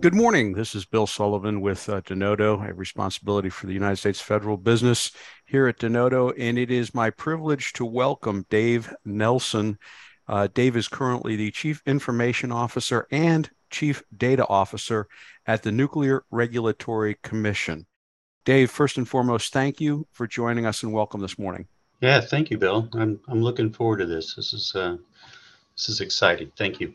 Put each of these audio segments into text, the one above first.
Good morning. This is Bill Sullivan with uh, Denodo. I have responsibility for the United States federal business here at Denodo, and it is my privilege to welcome Dave Nelson. Uh, Dave is currently the Chief Information Officer and Chief Data Officer at the Nuclear Regulatory Commission. Dave, first and foremost, thank you for joining us and welcome this morning. Yeah, thank you, Bill. I'm I'm looking forward to this. This is uh, this is exciting. Thank you.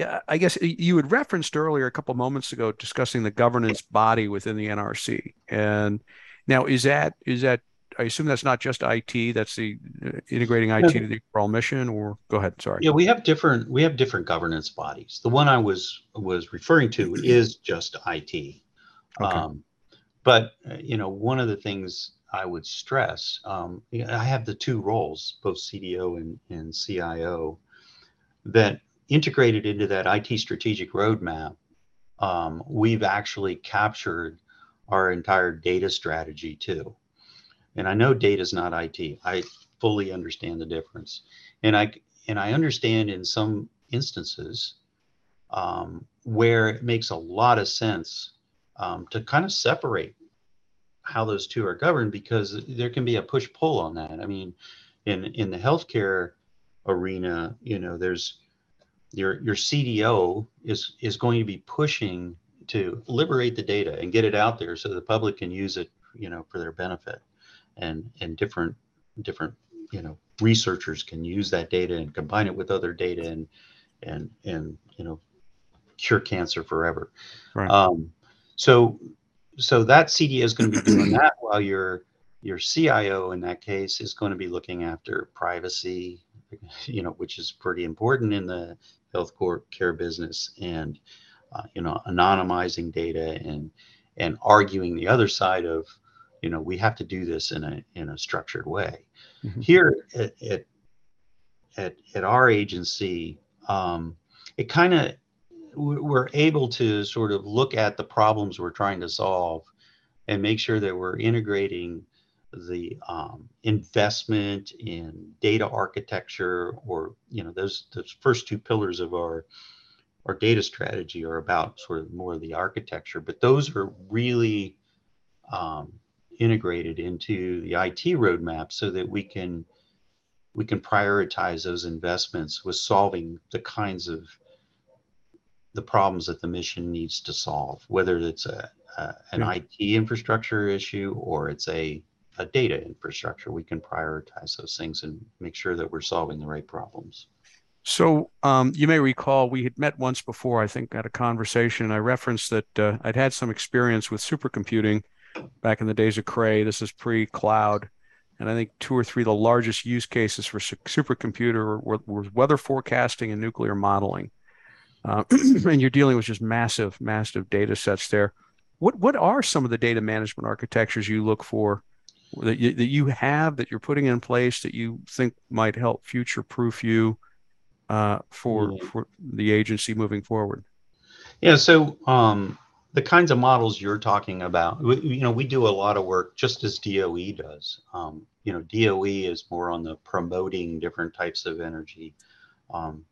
Yeah, I guess you had referenced earlier a couple moments ago discussing the governance body within the NRC, and now is that is that I assume that's not just IT. That's the uh, integrating IT to the overall mission. Or go ahead. Sorry. Yeah, we have different we have different governance bodies. The one I was was referring to is just IT. Okay. Um, but uh, you know, one of the things I would stress, um, I have the two roles, both CDO and, and CIO, that integrated into that IT strategic roadmap. Um, we've actually captured our entire data strategy too. And I know data is not IT. I fully understand the difference, and I and I understand in some instances um, where it makes a lot of sense um, to kind of separate how those two are governed because there can be a push pull on that. I mean, in in the healthcare arena, you know, there's your your CDO is is going to be pushing to liberate the data and get it out there so the public can use it, you know, for their benefit, and and different different you know researchers can use that data and combine it with other data and and and you know cure cancer forever. Right. Um, so so that CDO is going to be doing that while your your CIO in that case is going to be looking after privacy, you know, which is pretty important in the health care business, and uh, you know, anonymizing data and and arguing the other side of, you know, we have to do this in a in a structured way. Mm-hmm. Here at, at at at our agency, um, it kind of we're able to sort of look at the problems we're trying to solve and make sure that we're integrating the um, investment in data architecture or you know those those first two pillars of our our data strategy are about sort of more of the architecture but those are really um, integrated into the IT roadmap so that we can we can prioritize those investments with solving the kinds of the problems that the mission needs to solve, whether it's a, an yeah. IT infrastructure issue or it's a, a data infrastructure. We can prioritize those things and make sure that we're solving the right problems. So um, you may recall we had met once before, I think, at a conversation. I referenced that uh, I'd had some experience with supercomputing back in the days of Cray. This is pre-cloud, and I think two or three of the largest use cases for supercomputer were, were weather forecasting and nuclear modeling uh, and you're dealing with just massive, massive data sets there. What what are some of the data management architectures you look for that you, that you have that you're putting in place that you think might help future proof you uh, for for the agency moving forward? Yeah, so um, the kinds of models you're talking about, we, you know, we do a lot of work just as DOE does. Um, you know, DOE is more on the promoting different types of energy. Um,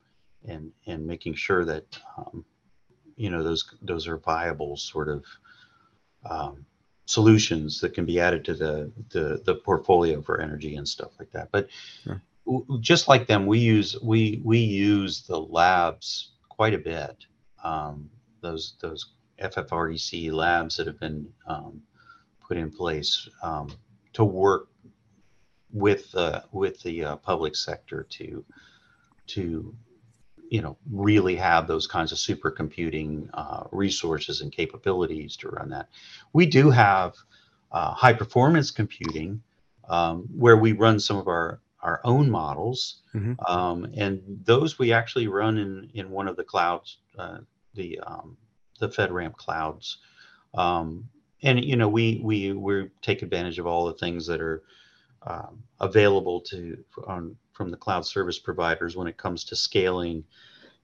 and and making sure that um, you know those those are viable sort of um, solutions that can be added to the, the the portfolio for energy and stuff like that. But sure. w- just like them, we use we we use the labs quite a bit. Um, those those FFRDC labs that have been um, put in place um, to work with uh, with the uh, public sector to to you know really have those kinds of supercomputing uh, resources and capabilities to run that. We do have uh, high performance computing um, where we run some of our our own models, mm-hmm. um, and those we actually run in in one of the clouds, uh, the um, the FedRAMP clouds. Um, and you know we we we take advantage of all the things that are um, available to on from the cloud service providers when it comes to scaling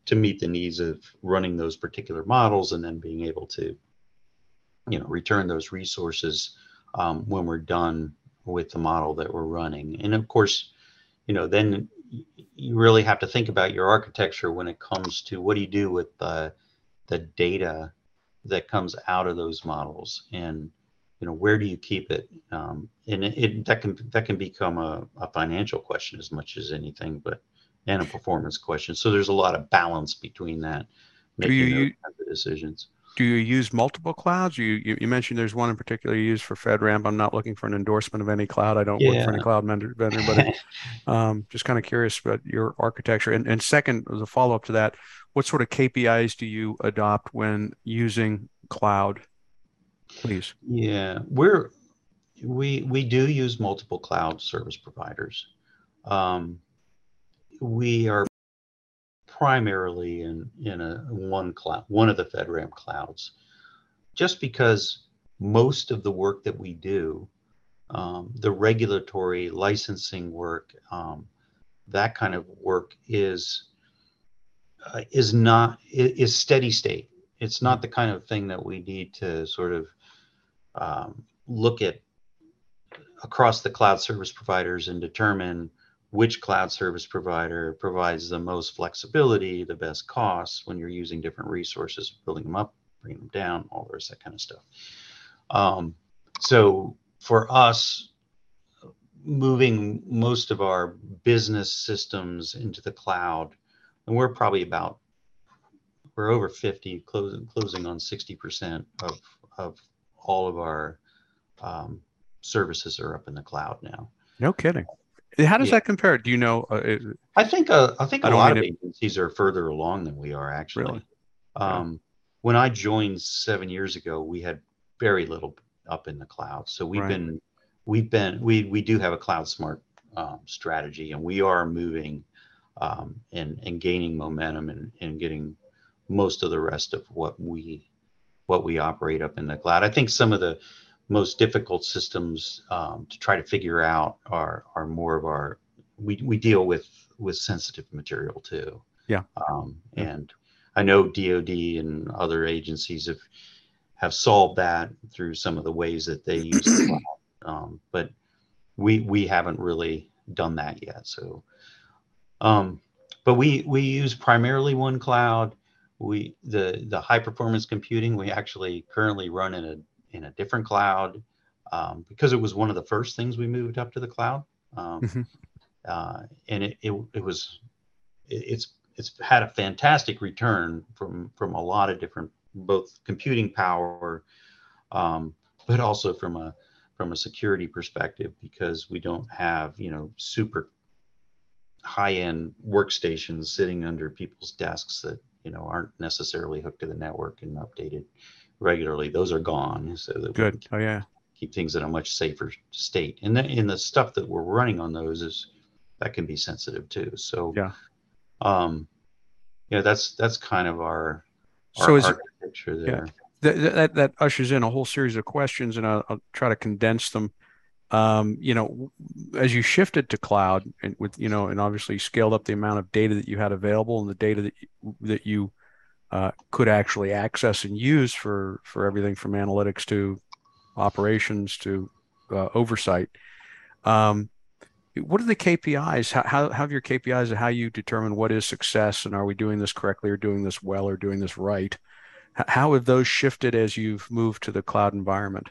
to meet the needs of running those particular models and then being able to you know return those resources um, when we're done with the model that we're running. And of course you know then you really have to think about your architecture when it comes to what do you do with the the data that comes out of those models. And you know where do you keep it um, and it, it, that can that can become a, a financial question as much as anything but and a performance question so there's a lot of balance between that making do you, those decisions do you use multiple clouds? You, you, you mentioned there's one in particular you use for FedRAMP. I'm not looking for an endorsement of any cloud. I don't yeah. work for any cloud vendor, vendor but um, just kind of curious about your architecture. And, and second, as a follow up to that, what sort of KPIs do you adopt when using cloud? Please. Yeah, we're we we do use multiple cloud service providers. Um, we are primarily in in a one cloud, one of the FedRAMP clouds, just because most of the work that we do, um, the regulatory licensing work, um, that kind of work is uh, is not is steady state. It's not the kind of thing that we need to sort of um, look at across the cloud service providers and determine which cloud service provider provides the most flexibility, the best costs when you're using different resources, building them up, bringing them down, all the rest that kind of stuff. Um, so for us, moving most of our business systems into the cloud, and we're probably about we're over 50, closing closing on 60% of of all of our um, services are up in the cloud now. No kidding. How does yeah. that compare? Do you know? Uh, it, I think uh, I think a lot of it, agencies are further along than we are actually. Really? Um, yeah. When I joined seven years ago, we had very little up in the cloud. So we've right. been we've been we we do have a cloud smart um, strategy, and we are moving um, and and gaining momentum and and getting most of the rest of what we what we operate up in the cloud. I think some of the most difficult systems um, to try to figure out are are more of our we we deal with with sensitive material too. Yeah. Um, and I know DoD and other agencies have have solved that through some of the ways that they use the cloud. Um, but we we haven't really done that yet. So, um, but we we use primarily one cloud. We the the high performance computing we actually currently run in a in a different cloud um, because it was one of the first things we moved up to the cloud. Um, mm-hmm. uh, and it, it, it was, it, it's, it's had a fantastic return from, from a lot of different, both computing power, um, but also from a, from a security perspective, because we don't have, you know, super high-end workstations sitting under people's desks that, you know, aren't necessarily hooked to the network and updated regularly, those are gone. So that good. Oh yeah. Keep things in a much safer state. And then in the stuff that we're running on those is that can be sensitive too. So yeah. Um, yeah, that's that's kind of our, our so is architecture it, there. Yeah. That, that, that ushers in a whole series of questions, and I'll, I'll try to condense them. Um, you know, as you shifted to cloud, and with you know, and obviously scaled up the amount of data that you had available and the data that that you uh, could actually access and use for for everything from analytics to operations to uh, oversight. Um, what are the KPIs? How, how, how have your KPIs how you determine what is success and are we doing this correctly or doing this well or doing this right? How have those shifted as you've moved to the cloud environment?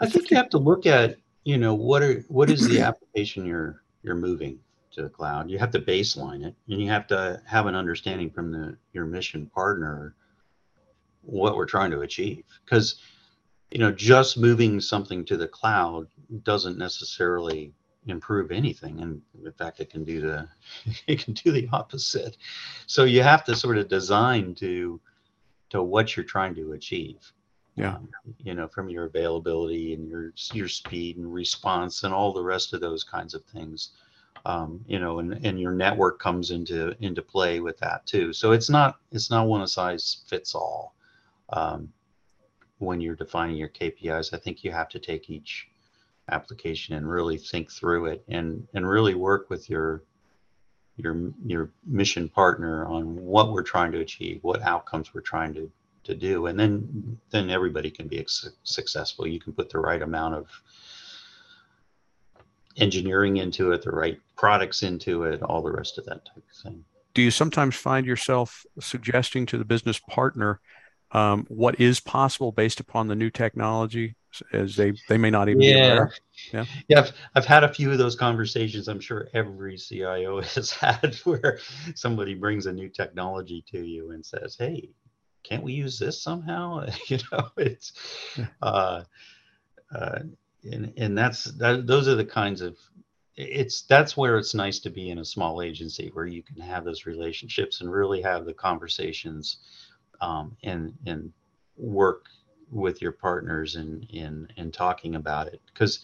I think you have to look at, you know, what are what is the application you're you're moving to the cloud. You have to baseline it, and you have to have an understanding from the your mission partner what we're trying to achieve. Because you know, just moving something to the cloud doesn't necessarily improve anything, and in fact, it can do the it can do the opposite. So you have to sort of design to to what you're trying to achieve yeah um, you know from your availability and your your speed and response and all the rest of those kinds of things um, you know, and, and your network comes into into play with that too. So it's not it's not one size fits all. Um, when you're defining your KPIs, I think you have to take each application and really think through it and and really work with your your your mission partner on what we're trying to achieve, what outcomes we're trying to to do, and then then everybody can be successful. You can put the right amount of engineering into it, the right products into it, all the rest of that type of thing. Do you sometimes find yourself suggesting to the business partner um, what is possible based upon the new technology as they they may not even yeah. be aware. Yeah, yeah. I've, I've had a few of those conversations. I'm sure every CIO has had where somebody brings a new technology to you and says, "Hey, can't we use this somehow?" you know, it's, uh, uh, and and that's that. Those are the kinds of it's that's where it's nice to be in a small agency where you can have those relationships and really have the conversations um, and and work with your partners in in in talking about it because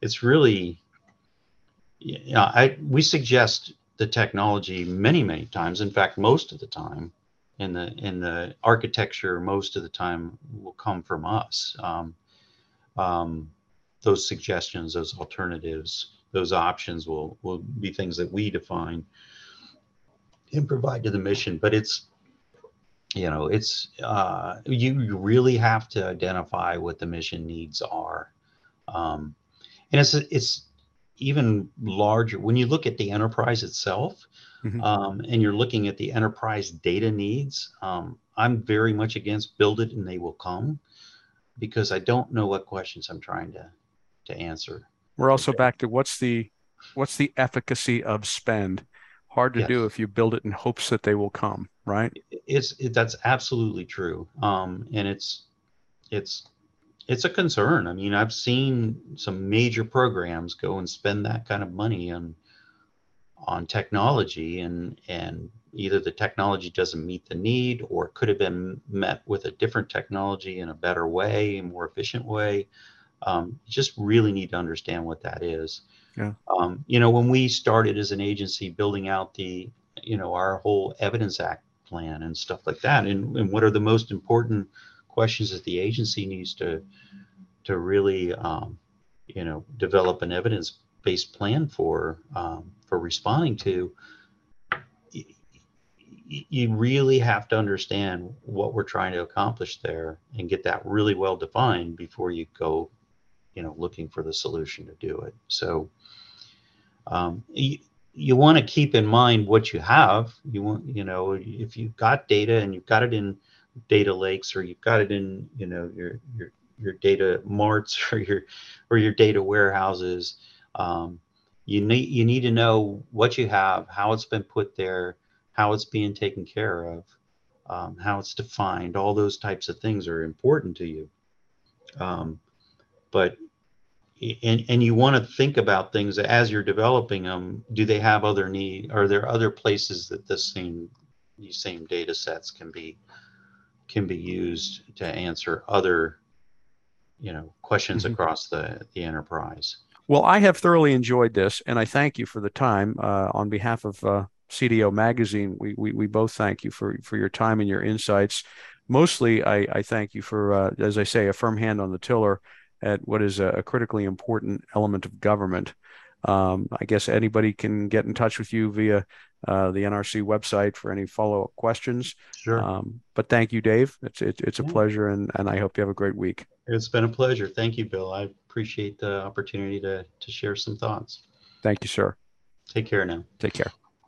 it's really you know, I we suggest the technology many many times in fact most of the time in the in the architecture most of the time will come from us. Um, um, those suggestions those alternatives those options will will be things that we define and provide to the mission but it's you know it's uh, you, you really have to identify what the mission needs are. Um, and it's it's even larger when you look at the enterprise itself mm-hmm. um, and you're looking at the enterprise data needs um, i'm very much against build it and they will come because i don't know what questions i'm trying to to answer. We're also back to what's the what's the efficacy of spend? Hard to yes. do if you build it in hopes that they will come right? It's it, that's absolutely true. Um, and it's it's it's a concern. I mean i've seen some major programs go and spend that kind of money on on technology and and either the technology doesn't meet the need or it could have been met with a different technology in a better way a more efficient way. Um, you just really need to understand what that is. Yeah. Um, you know, when we started as an agency building out the, you know, our whole Evidence Act plan and stuff like that, and, and what are the most important questions that the agency needs to to really, um, you know, develop an evidence-based plan for um, for responding to. You really have to understand what we're trying to accomplish there and get that really well defined before you go you know looking for the solution to do it so um, you, you want to keep in mind what you have you want you know if you've got data and you've got it in data lakes or you've got it in you know your your your data marts or your or your data warehouses um, you need you need to know what you have how it's been put there how it's being taken care of um, how it's defined. All those types of things are important to you. Um, but and and you want to think about things as you're developing them do they have other need are there other places that the same these same data sets can be can be used to answer other you know questions mm-hmm. across the the enterprise well i have thoroughly enjoyed this and i thank you for the time uh, on behalf of uh, cdo magazine we, we we both thank you for for your time and your insights mostly i i thank you for uh, as i say a firm hand on the tiller at what is a, a critically important element of government. Um, I guess anybody can get in touch with you via uh, the NRC website for any follow up questions. Sure. Um, but thank you, Dave. It's it, it's a yeah. pleasure, and, and I hope you have a great week. It's been a pleasure. Thank you, Bill. I appreciate the opportunity to to share some thoughts. Thank you, sir. Take care now. Take care.